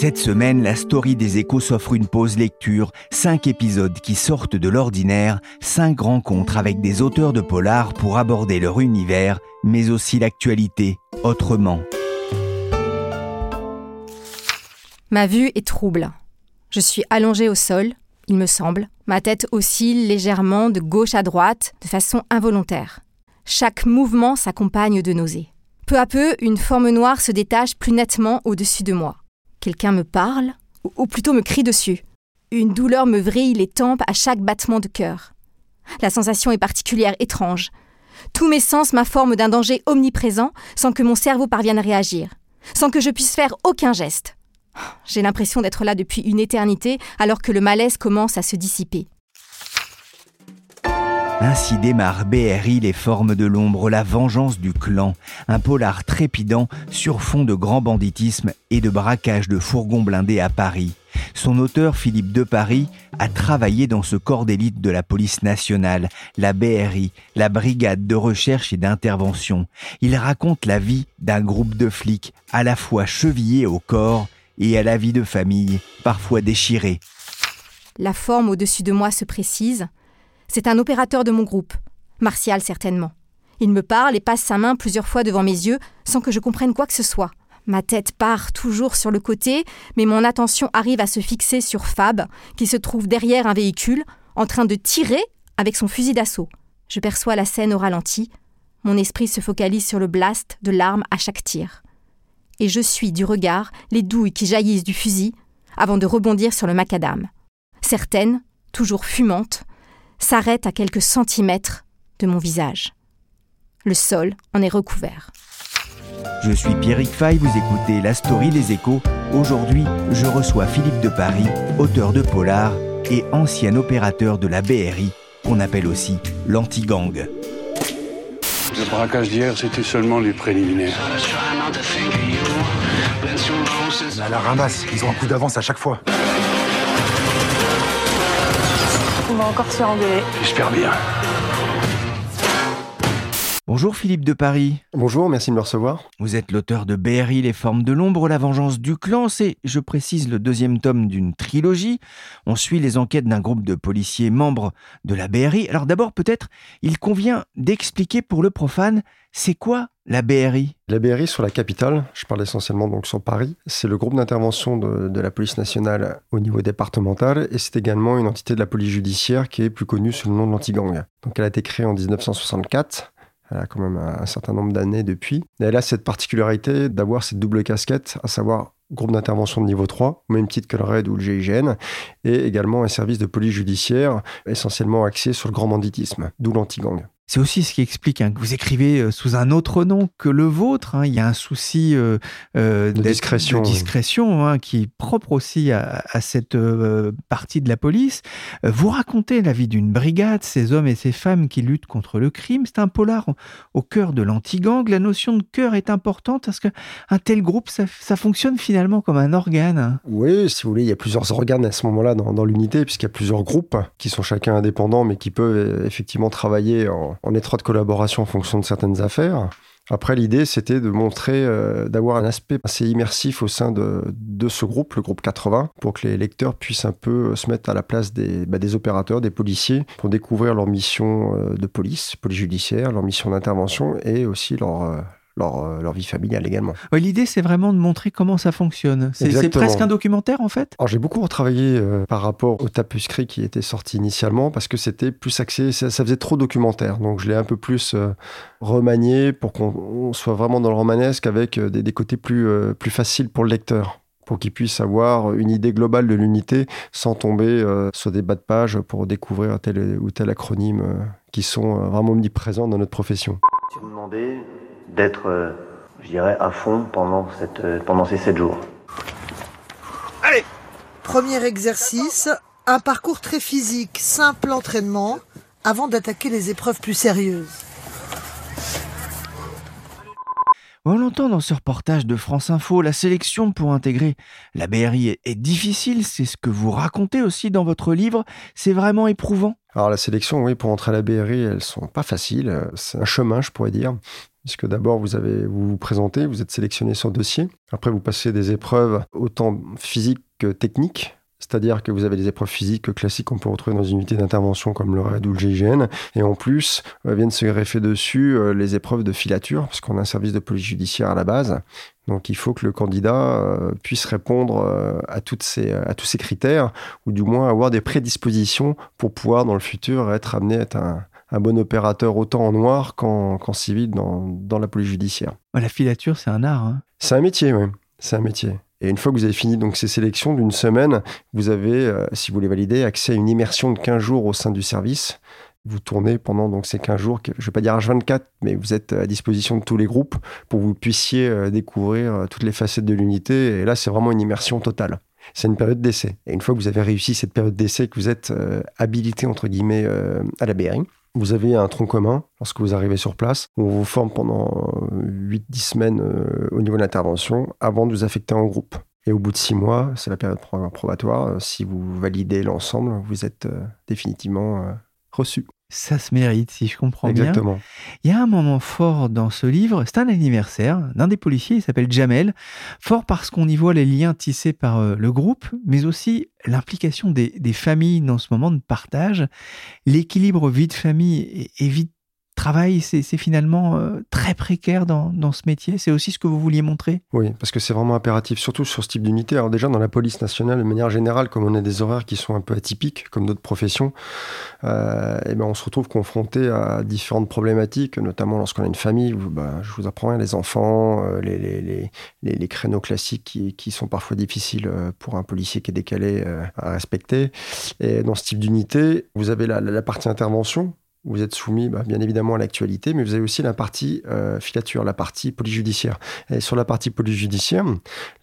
Cette semaine, la story des échos s'offre une pause lecture, cinq épisodes qui sortent de l'ordinaire, cinq rencontres avec des auteurs de polar pour aborder leur univers, mais aussi l'actualité, autrement. Ma vue est trouble. Je suis allongée au sol, il me semble. Ma tête oscille légèrement de gauche à droite, de façon involontaire. Chaque mouvement s'accompagne de nausées. Peu à peu, une forme noire se détache plus nettement au-dessus de moi. Quelqu'un me parle, ou- plutôt me crie dessus. Une douleur me vrille les tempes à chaque battement de cœur. La sensation est particulière, étrange. Tous mes sens m'informent d'un danger omniprésent sans que mon cerveau parvienne à réagir, sans que je puisse faire aucun geste. J'ai l'impression d'être là depuis une éternité alors que le malaise commence à se dissiper. Ainsi démarre BRI Les Formes de l'Ombre, la vengeance du clan, un polar trépidant sur fond de grand banditisme et de braquage de fourgons blindés à Paris. Son auteur, Philippe de Paris, a travaillé dans ce corps d'élite de la police nationale, la BRI, la Brigade de recherche et d'intervention. Il raconte la vie d'un groupe de flics à la fois chevillés au corps et à la vie de famille, parfois déchirée. La forme au-dessus de moi se précise. C'est un opérateur de mon groupe, Martial certainement. Il me parle et passe sa main plusieurs fois devant mes yeux sans que je comprenne quoi que ce soit. Ma tête part toujours sur le côté, mais mon attention arrive à se fixer sur Fab, qui se trouve derrière un véhicule, en train de tirer avec son fusil d'assaut. Je perçois la scène au ralenti. Mon esprit se focalise sur le blast de l'arme à chaque tir. Et je suis du regard les douilles qui jaillissent du fusil avant de rebondir sur le macadam. Certaines, toujours fumantes, s'arrêtent à quelques centimètres de mon visage. Le sol en est recouvert. Je suis Pierrick Fay, vous écoutez La Story des Échos. Aujourd'hui, je reçois Philippe de Paris, auteur de Polar et ancien opérateur de la BRI, qu'on appelle aussi l'anti-gang. Le braquage d'hier, c'était seulement les préliminaires. À la ramasse, ils ont un coup d'avance à chaque fois. On va encore se faire engueuler. J'espère bien. Bonjour Philippe de Paris. Bonjour, merci de me recevoir. Vous êtes l'auteur de BRI, Les Formes de l'Ombre, La Vengeance du Clan. C'est, je précise, le deuxième tome d'une trilogie. On suit les enquêtes d'un groupe de policiers membres de la BRI. Alors d'abord, peut-être, il convient d'expliquer pour le profane, c'est quoi la BRI La BRI sur la capitale, je parle essentiellement donc sur Paris, c'est le groupe d'intervention de, de la police nationale au niveau départemental et c'est également une entité de la police judiciaire qui est plus connue sous le nom de l'antigang. Donc elle a été créée en 1964. Elle a quand même un, certain nombre d'années depuis. Elle a cette particularité d'avoir cette double casquette, à savoir groupe d'intervention de niveau 3, au même titre que le RAID ou le GIGN, et également un service de police judiciaire essentiellement axé sur le grand banditisme, d'où l'antigang. C'est aussi ce qui explique hein, que vous écrivez euh, sous un autre nom que le vôtre. hein. Il y a un souci euh, euh, De discrétion, de oui. discrétion, hein, qui est propre aussi à, à cette euh, partie de la police. Vous racontez la vie d'une brigade, ces hommes et ces femmes qui luttent contre le crime. C'est un polar au, cœur de l'anti-gang. La notion de cœur est importante parce qu'un tel groupe, ça, ça fonctionne finalement comme un organe. Oui, si vous voulez, il y a plusieurs organes à ce moment-là dans, dans l'unité, puisqu'il y a plusieurs groupes qui sont chacun indépendants, mais qui peuvent effectivement travailler en, en étroite collaboration en fonction de certaines affaires. Après, l'idée, c'était de montrer, euh, d'avoir un aspect assez immersif au sein de, ce groupe, le groupe 80, pour que les lecteurs puissent un peu se mettre à la place des, bah, des opérateurs, des policiers, pour découvrir leur mission euh, de police, police judiciaire, leur mission d'intervention et aussi leur, euh, leur, euh, leur vie familiale également. Ouais, L'idée, c'est vraiment de montrer comment ça fonctionne. C'est presque un documentaire en fait? Alors j'ai beaucoup retravaillé euh, par rapport au tapuscrit qui était sorti initialement parce que c'était plus axé, ça, ça faisait trop documentaire. Donc je l'ai un peu plus euh, remanié pour qu'on on soit vraiment dans le romanesque avec euh, des, des côtés plus, euh, plus faciles pour le lecteur pour qu'il puisse avoir une idée globale de l'unité sans tomber euh, sur des bas de page pour découvrir tel ou tel acronyme euh, qui sont euh, vraiment omniprésents dans notre profession. Tu me demandais d'être euh, je dirais, à fond pendant, cette, euh, pendant ces 7 jours. Allez Premier exercice, un parcours très physique, simple entraînement, avant d'attaquer les épreuves plus sérieuses. On l'entend dans ce reportage de France Info, la sélection pour intégrer la BRI est, difficile, c'est ce que vous racontez aussi dans votre livre, c'est vraiment éprouvant. Alors la sélection, oui, pour entrer à la BRI, elles sont pas faciles, c'est un chemin, je pourrais dire. Puisque d'abord, vous, vous présentez, vous êtes sélectionné sur dossier. Après, vous passez des épreuves autant physiques que techniques. C'est-à-dire que vous avez des épreuves physiques classiques qu'on peut retrouver dans une unité d'intervention comme le RAID ou le GIGN. Et en plus, euh, viennent se greffer dessus euh, les épreuves de filature, parce qu'on a un service de police judiciaire à la base. Donc il faut que le candidat euh, puisse répondre à, ces, à tous ces critères, ou du moins avoir des prédispositions pour pouvoir dans le futur être amené à être un, bon opérateur autant en noir qu'en civil dans, dans, la police judiciaire. La filature, c'est un art. Hein. C'est un métier, oui. C'est un métier. Et une fois que vous avez fini donc ces sélections d'une semaine, vous avez, euh, si vous les validez, accès à une immersion de 15 jours au sein du service. Vous tournez pendant donc ces 15 jours, je ne vais pas dire H24, mais vous êtes à disposition de tous les groupes pour que vous puissiez euh, découvrir euh, toutes les facettes de l'unité. Et là, c'est vraiment une immersion totale. C'est une période d'essai. Et une fois que vous avez réussi cette période d'essai, que vous êtes habilité, entre guillemets, à la BRI, vous avez un tronc commun lorsque vous arrivez sur place. On vous forme pendant 8-10 semaines euh, au niveau de l'intervention avant de vous affecter en groupe. Et au bout de 6 mois, c'est la période probatoire. Euh, si vous validez l'ensemble, vous êtes euh, définitivement reçu. Ça se mérite, si je comprends Exactement. bien. Il y a un moment fort dans ce livre, c'est un anniversaire d'un des policiers, il s'appelle Jamel. Fort parce qu'on y voit les liens tissés par euh, le groupe, mais aussi l'implication des, des, familles dans ce moment de partage. L'équilibre vie de famille et vie de travail, c'est finalement euh, très précaire dans, ce métier. C'est aussi ce que vous vouliez montrer Oui, parce que c'est vraiment impératif, surtout sur ce type d'unité. Alors déjà, dans la police nationale, de manière générale, comme on a des horaires qui sont un peu atypiques, comme d'autres professions, euh, et ben on se retrouve confronté à différentes problématiques, notamment lorsqu'on a une famille. bah, je vous apprends, les enfants, euh, les, les, les, créneaux classiques qui, qui, sont parfois difficiles pour un policier qui est décalé à respecter. Et dans ce type d'unité, vous avez la partie intervention, vous êtes soumis bah, bien évidemment à l'actualité, mais vous avez aussi la partie euh, filature, la partie police judiciaire. Et sur la partie police judiciaire,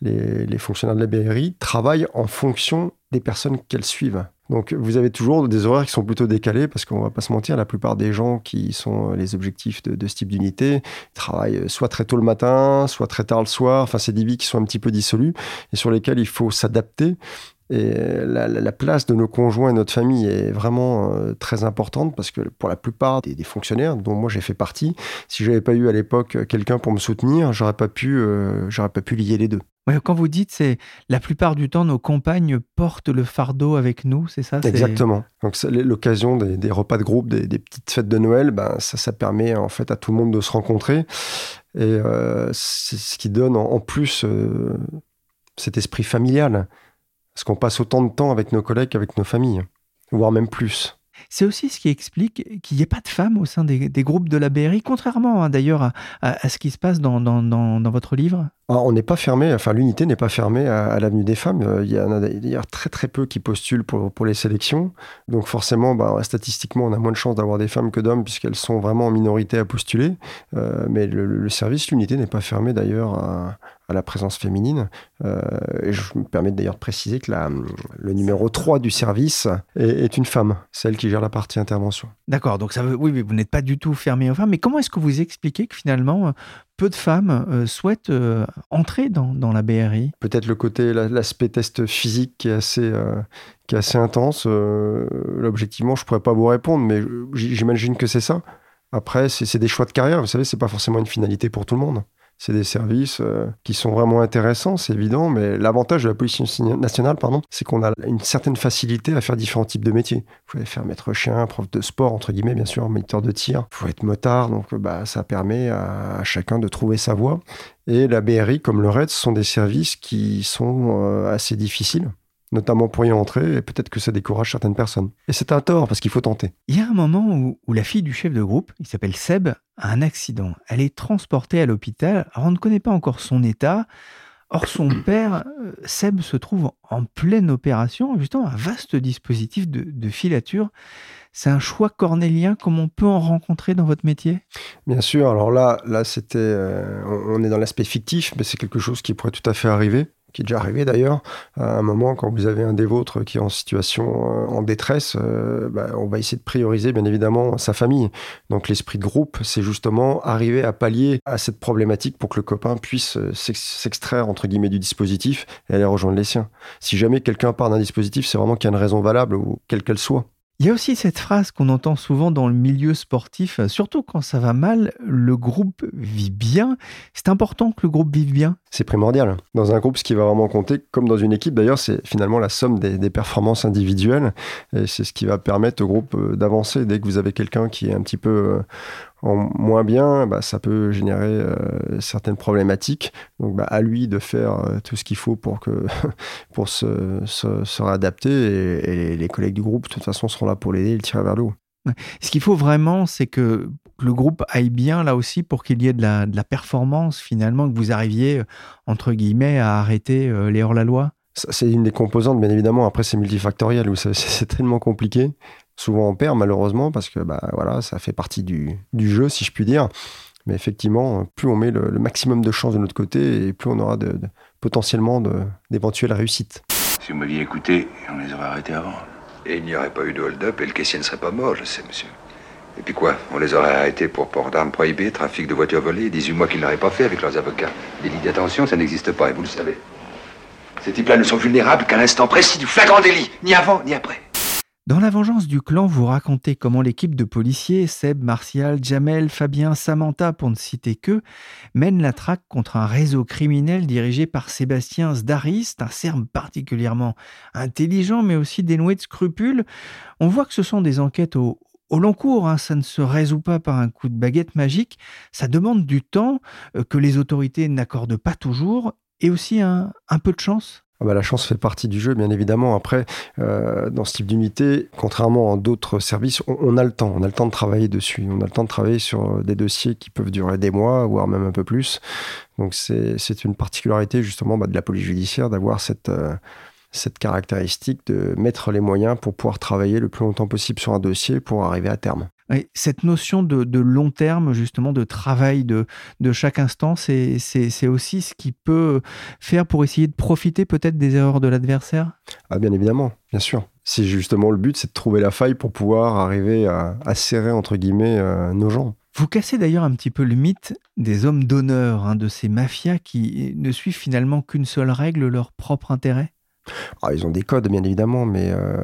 les, fonctionnaires de la BRI travaillent en fonction des personnes qu'elles suivent. Donc vous avez toujours des horaires qui sont plutôt décalés parce qu'on va pas se mentir, la plupart des gens qui sont les objectifs de, ce type d'unité travaillent soit très tôt le matin, soit très tard le soir. Enfin, c'est des vies qui sont un petit peu dissolues et sur lesquelles il faut s'adapter et la, place de nos conjoints et notre famille est vraiment euh, très importante parce que pour la plupart des, fonctionnaires, dont moi j'ai fait partie, si j'avais pas eu à l'époque quelqu'un pour me soutenir, j'aurais pas pu, euh, j'aurais pas pu lier les deux. quand vous dites, c'est la plupart du temps nos compagnes portent le fardeau avec nous, c'est ça Exactement. Donc l'occasion des, repas de groupe, des, petites fêtes de Noël, ben ça, ça permet en fait à tout le monde de se rencontrer et euh, c'est ce qui donne en plus cet esprit familial. Parce qu'on passe autant de temps avec nos collègues qu'avec nos familles, voire même plus. C'est aussi ce qui explique qu'il n'y ait pas de femmes au sein des, groupes de la BRI, contrairement hein, d'ailleurs à, ce qui se passe dans, dans votre livre. Ah, on n'est pas fermé, enfin l'unité n'est pas fermée à, l'avenue des femmes. Euh, il y en a d'ailleurs très très peu qui postulent pour, les sélections. Donc forcément, bah, statistiquement, on a moins de chances d'avoir des femmes que d'hommes puisqu'elles sont vraiment en minorité à postuler. Euh, mais le, service, l'unité n'est pas fermé d'ailleurs à, la présence féminine. Euh, et je me permets d'ailleurs de préciser que le numéro 3 du service est, une femme, celle qui gère la partie intervention. D'accord, donc ça veut, oui, vous n'êtes pas du tout fermé aux femmes. Mais comment est-ce que vous expliquez que finalement, peu de femmes euh, souhaitent euh, entrer dans, la BRI. Peut-être le côté, l'aspect test physique qui est assez, euh, intense. objectivement, je ne pourrais pas vous répondre, mais j'imagine que c'est ça. Après, c'est des choix de carrière. Vous savez, c'est pas forcément une finalité pour tout le monde c'est des services euh, qui sont vraiment intéressants, c'est évident, mais l'avantage de la police nationale, pardon, c'est qu'on a une certaine facilité à faire différents types de métiers. Vous pouvez faire maître chien, prof de sport, entre guillemets, bien sûr, moniteur de tir. Vous pouvez être motard, donc bah, ça permet à, chacun de trouver sa voie. Et la BRI, comme le RED, ce sont des services qui sont euh, assez difficiles notamment pour y entrer, et peut-être que ça décourage certaines personnes. Et c'est un tort, parce qu'il faut tenter. Il y a un moment où la fille du chef de groupe, il s'appelle Seb, a un accident. Elle est transportée à l'hôpital. Alors on ne connaît pas encore son état. Or, son père, euh, Seb, se trouve en pleine opération, justement, un vaste dispositif de, filature. C'est un choix cornélien comme on peut en rencontrer dans votre métier? Bien sûr. Alors là, là c'était, euh, on est dans l'aspect fictif, mais c'est quelque chose qui pourrait tout à fait arriver qui est déjà arrivé d'ailleurs, à un moment quand vous avez un des vôtres qui est en situation euh, en détresse, euh, bah, on va essayer de prioriser bien évidemment sa famille. Donc l'esprit de groupe, c'est justement arriver à pallier à cette problématique pour que le copain puisse euh, s'extraire entre guillemets du dispositif et aller rejoindre les siens. Si jamais quelqu'un part d'un dispositif, c'est vraiment qu'il y a une raison valable ou quelle qu'elle soit. Il y a aussi cette phrase qu'on entend souvent dans le milieu sportif, surtout quand ça va mal, le groupe vit bien. C'est important que le groupe vive bien. C'est primordial. Dans un groupe, ce qui va vraiment compter, comme dans une équipe d'ailleurs, c'est finalement la somme des, performances individuelles. Et c'est ce qui va permettre au groupe euh, d'avancer. Dès que vous avez quelqu'un qui est un petit peu euh, en moins bien, bah, ça peut générer euh, certaines problématiques. Donc, bah, à lui de faire tout ce qu'il faut pour, que, pour se, se, réadapter. Et, les collègues du groupe, de toute façon, seront là pour l'aider et le tirer vers le haut. Ce qu'il faut vraiment, c'est que le groupe aille bien là aussi pour qu'il y ait de la, de la, performance finalement, que vous arriviez, entre guillemets, à arrêter euh, les hors-la-loi C'est une des composantes, bien évidemment. Après, c'est multifactoriel, c'est tellement compliqué. Souvent, on perd malheureusement parce que bah, voilà, ça fait partie du, du jeu, si je puis dire. Mais effectivement, plus on met le, maximum de chances de notre côté et plus on aura de, potentiellement d'éventuelles réussites. Si vous m'aviez écouté, on les aurait arrêtés avant. Et il n'y aurait pas eu de hold-up et le caissier ne serait pas mort, je sais, monsieur. Et puis quoi On les aurait arrêtés pour port d'armes prohibées, trafic de voitures volées, 18 mois qu'ils n'auraient pas fait avec leurs avocats. Délit d'attention, ça n'existe pas, et vous le savez. Ces types-là ne sont vulnérables qu'à l'instant précis du flagrant délit, ni avant, ni après. Dans La Vengeance du clan, vous racontez comment l'équipe de policiers, Seb, Martial, Jamel, Fabien, Samantha, pour ne citer que, mène la traque contre un réseau criminel dirigé par Sébastien Zdarist, un serbe particulièrement intelligent mais aussi dénoué de scrupules. On voit que ce sont des enquêtes au, long cours, hein. ça ne se résout pas par un coup de baguette magique, ça demande du temps euh, que les autorités n'accordent pas toujours et aussi un peu de chance. Ah bah, la chance fait partie du jeu, bien évidemment. Après, euh, dans ce type d'unité, contrairement à d'autres services, on, a le temps. On a le temps de travailler dessus. On a le temps de travailler sur des dossiers qui peuvent durer des mois, voire même un peu plus. Donc, c'est une particularité, justement, bah, de la police judiciaire d'avoir cette, euh, cette caractéristique de mettre les moyens pour pouvoir travailler le plus longtemps possible sur un dossier pour arriver à terme cette notion de, long terme, justement, de travail de, chaque instant, c'est aussi ce qui peut faire pour essayer de profiter peut-être des erreurs de l'adversaire? Ah, bien évidemment, bien sûr. C'est justement le but, c'est de trouver la faille pour pouvoir arriver à, serrer, entre guillemets, euh, nos gens. Vous cassez d'ailleurs un petit peu le mythe des hommes d'honneur, hein, de ces mafias qui ne suivent finalement qu'une seule règle, leur propre intérêt? Ah, ils ont des codes, bien évidemment, mais euh,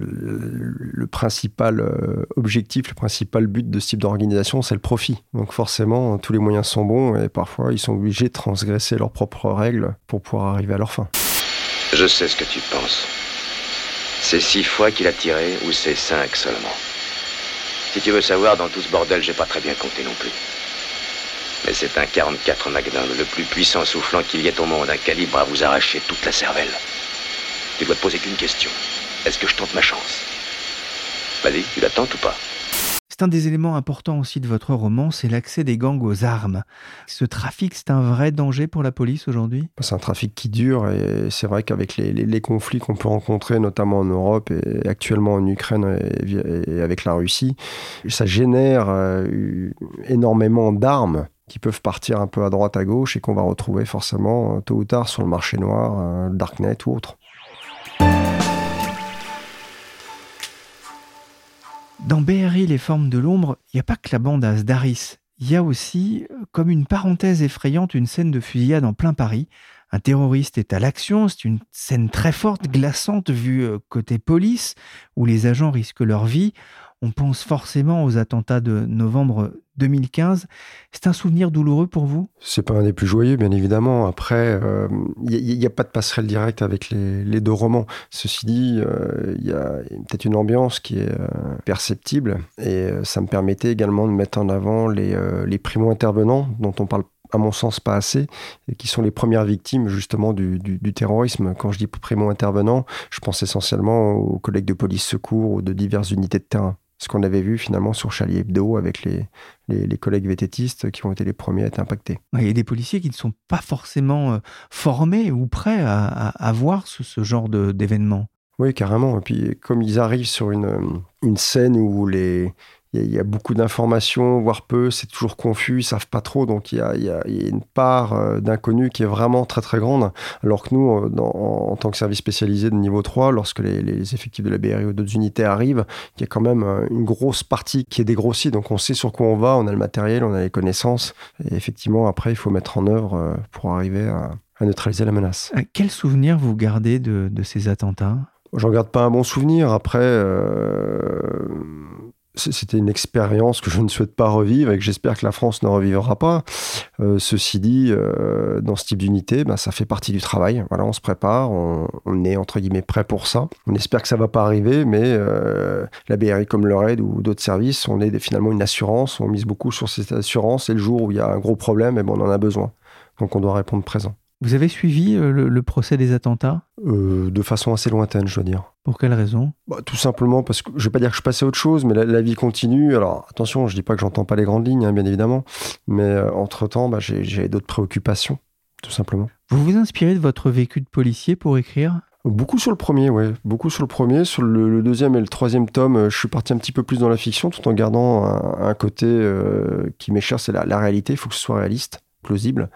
le, principal euh, objectif, le principal but de ce type d'organisation, c'est le profit. Donc forcément, tous les moyens sont bons et parfois, ils sont obligés de transgresser leurs propres règles pour pouvoir arriver à leur fin. Je sais ce que tu penses. C'est six fois qu'il a tiré ou c'est cinq seulement Si tu veux savoir, dans tout ce bordel, j'ai pas très bien compté non plus. Mais c'est un 44 Magnum, le plus puissant soufflant qu'il y ait au monde, un calibre à vous arracher toute la cervelle. Tu dois te poser qu'une question. Est-ce que je tente ma chance? Vas-y, tu la tentes ou pas? C'est un des éléments importants aussi de votre roman, c'est l'accès des gangs aux armes. Ce trafic, c'est un vrai danger pour la police aujourd'hui? C'est un trafic qui dure et c'est vrai qu'avec les, conflits qu'on peut rencontrer, notamment en Europe et actuellement en Ukraine et, avec la Russie, ça génère euh, énormément d'armes qui peuvent partir un peu à droite à gauche et qu'on va retrouver forcément tôt ou tard sur le marché noir, euh, le darknet ou autre. Dans BRI, les formes de l'ombre, il n'y a pas que la bande à. Il y a aussi, euh, comme une parenthèse effrayante, une scène de fusillade en plein Paris. Un terroriste est à l'action, c'est une scène très forte, glaçante vue euh, côté police, où les agents risquent leur vie on pense forcément aux attentats de novembre 2015. C'est un souvenir douloureux pour vous? C'est pas un des plus joyeux, bien évidemment. Après, il euh, n'y a, pas de passerelle directe avec les, deux romans. Ceci dit, euh, il y a peut-être une ambiance qui est euh, perceptible et ça me permettait également de mettre en avant les, les primo-intervenants dont on parle à mon sens pas assez, et qui sont les premières victimes justement du, terrorisme. Quand je dis primo-intervenants, je pense essentiellement aux collègues de police secours ou de diverses unités de terrain ce qu'on avait vu finalement sur Charlie Hebdo avec les, les, collègues vététistes qui ont été les premiers à être impactés. Il y a des policiers qui ne sont pas forcément euh, formés ou prêts à, voir ce, genre d'événement. Oui, carrément. Et puis, comme ils arrivent sur une, une scène où les, il y, a beaucoup d'informations, voire peu, c'est toujours confus, ils savent pas trop, donc il y a, une part euh, d'inconnu qui est vraiment très très grande, alors que nous, euh, en, tant que service spécialisé de niveau 3, lorsque les, effectifs de la BRI ou d'autres unités arrivent, il y a quand même euh, une grosse partie qui est dégrossie, donc on sait sur quoi on va, on a le matériel, on a les connaissances, et effectivement, après, il faut mettre en œuvre pour arriver à, neutraliser la menace. Quel souvenir vous gardez de, ces attentats? J'en garde pas un bon souvenir. Après, c'était une expérience que je ne souhaite pas revivre et que j'espère que la France ne revivra pas. Euh, ceci dit, euh, dans ce type d'unité, ben, ça fait partie du travail. Voilà, on se prépare, on, est entre guillemets prêt pour ça. On espère que ça va pas arriver, mais euh, la BRI comme le RAID ou d'autres services, on est finalement une assurance. On mise beaucoup sur cette assurance et le jour où il y a un gros problème, eh ben, on en a besoin. Donc on doit répondre présent. Vous avez suivi euh, le, procès des attentats? Euh, De façon assez lointaine, je dois dire. Pour quelle raison? Bah, Tout simplement parce que je ne vais pas dire que je passais à autre chose, mais la, vie continue. Alors attention, je ne dis pas que j'entends pas les grandes lignes, hein, bien évidemment, mais euh, entre-temps, bah, j'ai d'autres préoccupations, tout simplement. Vous vous inspirez de votre vécu de policier pour écrire? Beaucoup sur le premier, oui. Beaucoup sur le premier. Sur le, deuxième et le troisième tome, je suis parti un petit peu plus dans la fiction, tout en gardant un, côté qui m'est cher, c'est la, la, réalité. Il faut que ce soit réaliste plausible.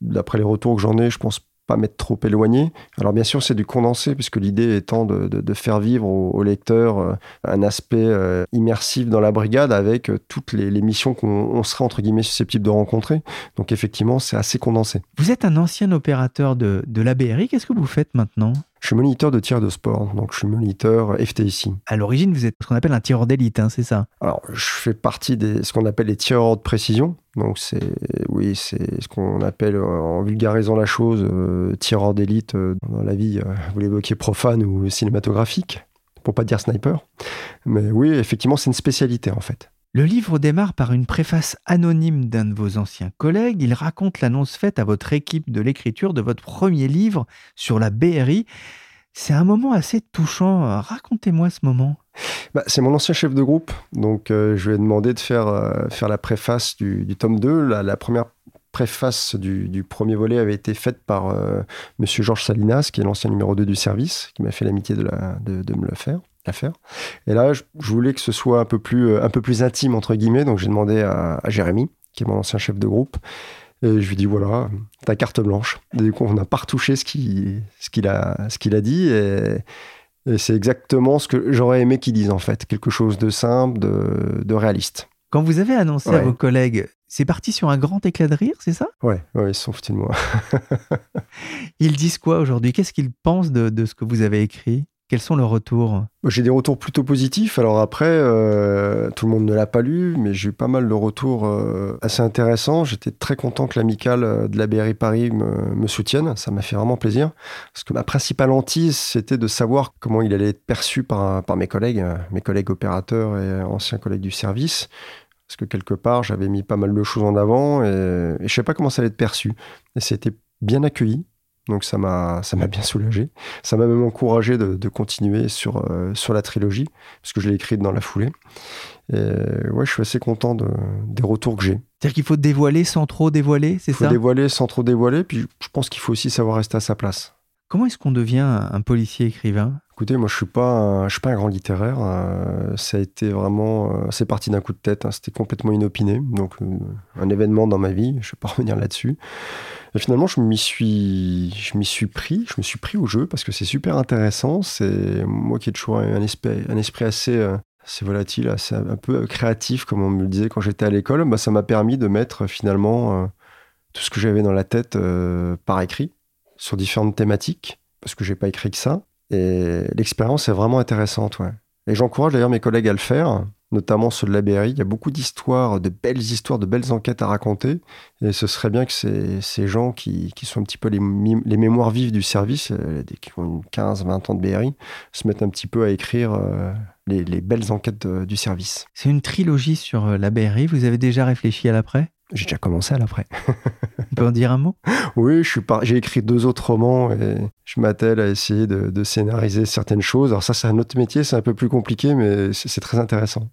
D'après les retours que j'en ai, je pense pas m'être trop éloigné. Alors bien sûr, c'est du condensé, puisque l'idée étant de, faire vivre au, lecteur euh, un aspect euh, immersif dans la brigade avec euh, toutes les, missions qu'on serait entre guillemets susceptible de rencontrer. Donc effectivement, c'est assez condensé. Vous êtes un ancien opérateur de, de la BRI, qu'est-ce que vous faites maintenant? Je suis moniteur de tir de sport, donc je suis moniteur FTIC. À l'origine, vous êtes ce qu'on appelle un tireur d'élite, hein, c'est ça? Alors, je fais partie de ce qu'on appelle les tireurs de précision. Donc, c'est oui, c'est ce qu'on appelle, en vulgarisant la chose, euh, tireur d'élite euh, dans la vie, euh, vous l'évoquez profane ou cinématographique, pour pas dire sniper. Mais oui, effectivement, c'est une spécialité en fait. Le livre démarre par une préface anonyme d'un de vos anciens collègues. Il raconte l'annonce faite à votre équipe de l'écriture de votre premier livre sur la BRI. C'est un moment assez touchant. Racontez-moi ce moment. Bah, c'est mon ancien chef de groupe, donc euh, je lui ai demandé de faire, euh, faire la préface du, tome 2. La, première préface du, premier volet avait été faite par. Euh, Monsieur Georges Salinas, qui est l'ancien numéro 2 du service, qui m'a fait l'amitié de, me faire à faire. Et là, je, voulais que ce soit un peu plus, euh, un peu plus intime, entre guillemets. Donc, j'ai demandé à, Jérémy, qui est mon ancien chef de groupe. Et je lui dis voilà, ta carte blanche. du coup, on n'a pas retouché ce qu'il a, a dit. Et, c'est exactement ce que j'aurais aimé qu'il dise, en fait. Quelque chose de simple, de, de réaliste. Quand vous avez annoncé à vos collègues, c'est parti sur un grand éclat de rire, c'est ça? Ouais, ouais, ils sont foutus de moi. ils disent quoi aujourd'hui? Qu'est-ce qu'ils pensent de, de ce que vous avez écrit? Quels sont leurs retours? J'ai des retours plutôt positifs. Alors après, euh, tout le monde ne l'a pas lu, mais j'ai eu pas mal de retours euh, assez intéressants. J'étais très content que l'amicale euh, de la BRI Paris me, soutienne. Ça m'a fait vraiment plaisir. Parce que ma principale hantise, c'était de savoir comment il allait être perçu par, mes collègues, mes collègues opérateurs et anciens collègues du service. Parce que quelque part, j'avais mis pas mal de choses en avant et, et je ne sais pas comment ça allait être perçu. Et c'était bien accueilli. Donc ça m'a ça m'a bien soulagé. Ça m'a même encouragé de, continuer sur euh, sur la trilogie parce que je l'ai écrite dans la foulée. Et ouais, je suis assez content de, des retours que j'ai. C'est-à-dire qu'il faut dévoiler sans trop dévoiler, c'est ça Il faut dévoiler sans trop dévoiler, puis je pense qu'il faut aussi savoir rester à sa place. Comment est-ce qu'on devient un policier écrivain? Écoutez, moi je suis pas, je suis pas un grand littéraire. Euh, ça a été vraiment, euh, c'est parti d'un coup de tête. Hein. C'était complètement inopiné, donc un événement dans ma vie. Je vais pas revenir là-dessus. Et finalement, je m'y suis, je m'y suis pris, je me suis pris au jeu parce que c'est super intéressant. C'est moi qui ai toujours un esprit, un esprit assez, euh, assez volatile, assez un peu créatif, comme on me le disait quand j'étais à l'école. Bah, ça m'a permis de mettre finalement euh, tout ce que j'avais dans la tête euh, par écrit sur différentes thématiques parce que j'ai pas écrit que ça. Et l'expérience est vraiment intéressante, ouais. Et j'encourage d'ailleurs mes collègues à le faire notamment ceux de la BRI. Il y a beaucoup d'histoires, de belles histoires, de belles enquêtes à raconter. Et ce serait bien que ces, ces gens qui, qui, sont un petit peu les, les mémoires vives du service, euh, qui ont 15, 20 ans de BRI, se mettent un petit peu à écrire euh, les, les, belles enquêtes du service. C'est une trilogie sur euh, la BRI. Vous avez déjà réfléchi à l'après? J'ai déjà commencé à l'après. On peut en dire un mot? Oui, j'ai écrit deux autres romans et je m'attelle à essayer de, de, scénariser certaines choses. Alors ça, c'est un autre métier, c'est un peu plus compliqué, mais c'est très intéressant.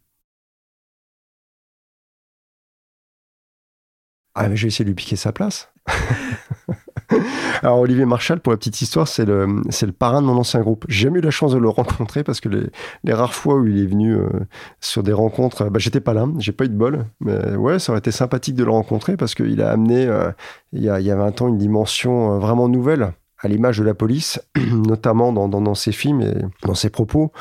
Ah, mais je vais essayer de lui piquer sa place. Alors Olivier Marchal, pour la petite histoire, c'est le, le parrain de mon ancien groupe. J'ai jamais eu la chance de le rencontrer parce que les, les rares fois où il est venu euh, sur des rencontres, bah, j'étais pas là, j'ai pas eu de bol. Mais ouais, ça aurait été sympathique de le rencontrer parce qu'il a amené, euh, il, y a, il y a 20 ans, une dimension euh, vraiment nouvelle à l'image de la police, notamment dans, dans, ses films et dans ses propos.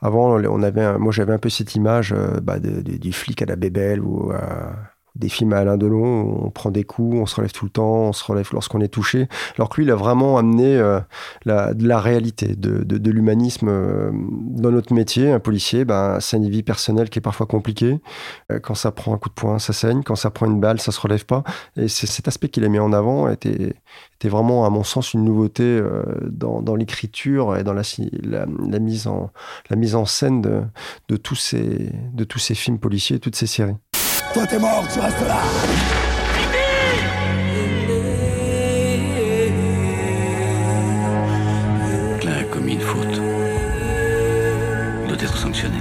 Avant, on avait, moi j'avais un peu cette image bah, de, du flic à la bébelle ou à des films à Alain Delon, on prend des coups, on se relève tout le temps, on se relève lorsqu'on est touché. Alors que lui, il a vraiment amené euh, la, de la réalité, de, de, de l'humanisme euh, dans notre métier. Un policier, ben, c'est une vie personnelle qui est parfois compliquée. Euh, quand ça prend un coup de poing, ça saigne. Quand ça prend une balle, ça se relève pas. Et c'est cet aspect qu'il a mis en avant était, était vraiment, à mon sens, une nouveauté euh, dans, dans l'écriture et dans la, la, mise en, la mise en scène de, de, tous ces, de tous ces films policiers, toutes ces séries. Toi t'es mort, tu restes là Klein a commis une faute. Il doit être sanctionné.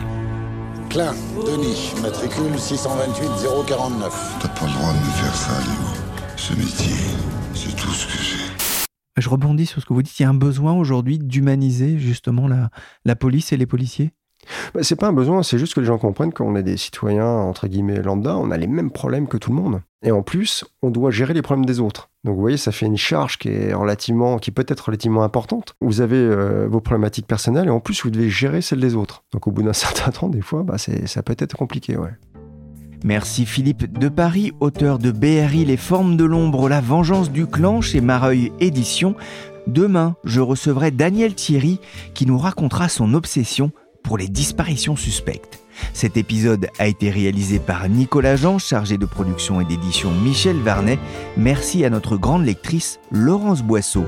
Klein, Denis, matricule 628 049. T'as pas le droit de me faire ça, Léo. Ce métier, c'est tout ce que j'ai. Je rebondis sur ce que vous dites. Il y a un besoin aujourd'hui d'humaniser justement la, la police et les policiers? Bah, c'est pas un besoin, c'est juste que les gens comprennent qu'on est des citoyens, entre guillemets, lambda, on a les mêmes problèmes que tout le monde. Et en plus, on doit gérer les problèmes des autres. Donc vous voyez, ça fait une charge qui est relativement, qui peut être relativement importante. Vous avez euh, vos problématiques personnelles et en plus vous devez gérer celles des autres. Donc au bout d'un certain temps, des fois, bah, ça peut être compliqué, ouais. Merci Philippe de Paris, auteur de BRI Les formes de l'ombre, la vengeance du clan chez Mareuil Éditions. Demain, je recevrai Daniel Thierry qui nous racontera son obsession pour les disparitions suspectes. Cet épisode a été réalisé par Nicolas Jean, chargé de production et d'édition Michel Varnet. Merci à notre grande lectrice Laurence Boisseau.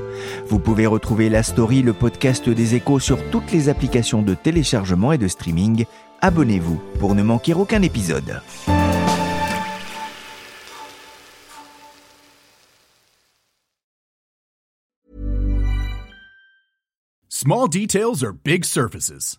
Vous pouvez retrouver la story, le podcast des échos sur toutes les applications de téléchargement et de streaming. Abonnez-vous pour ne manquer aucun épisode. Small details are big surfaces.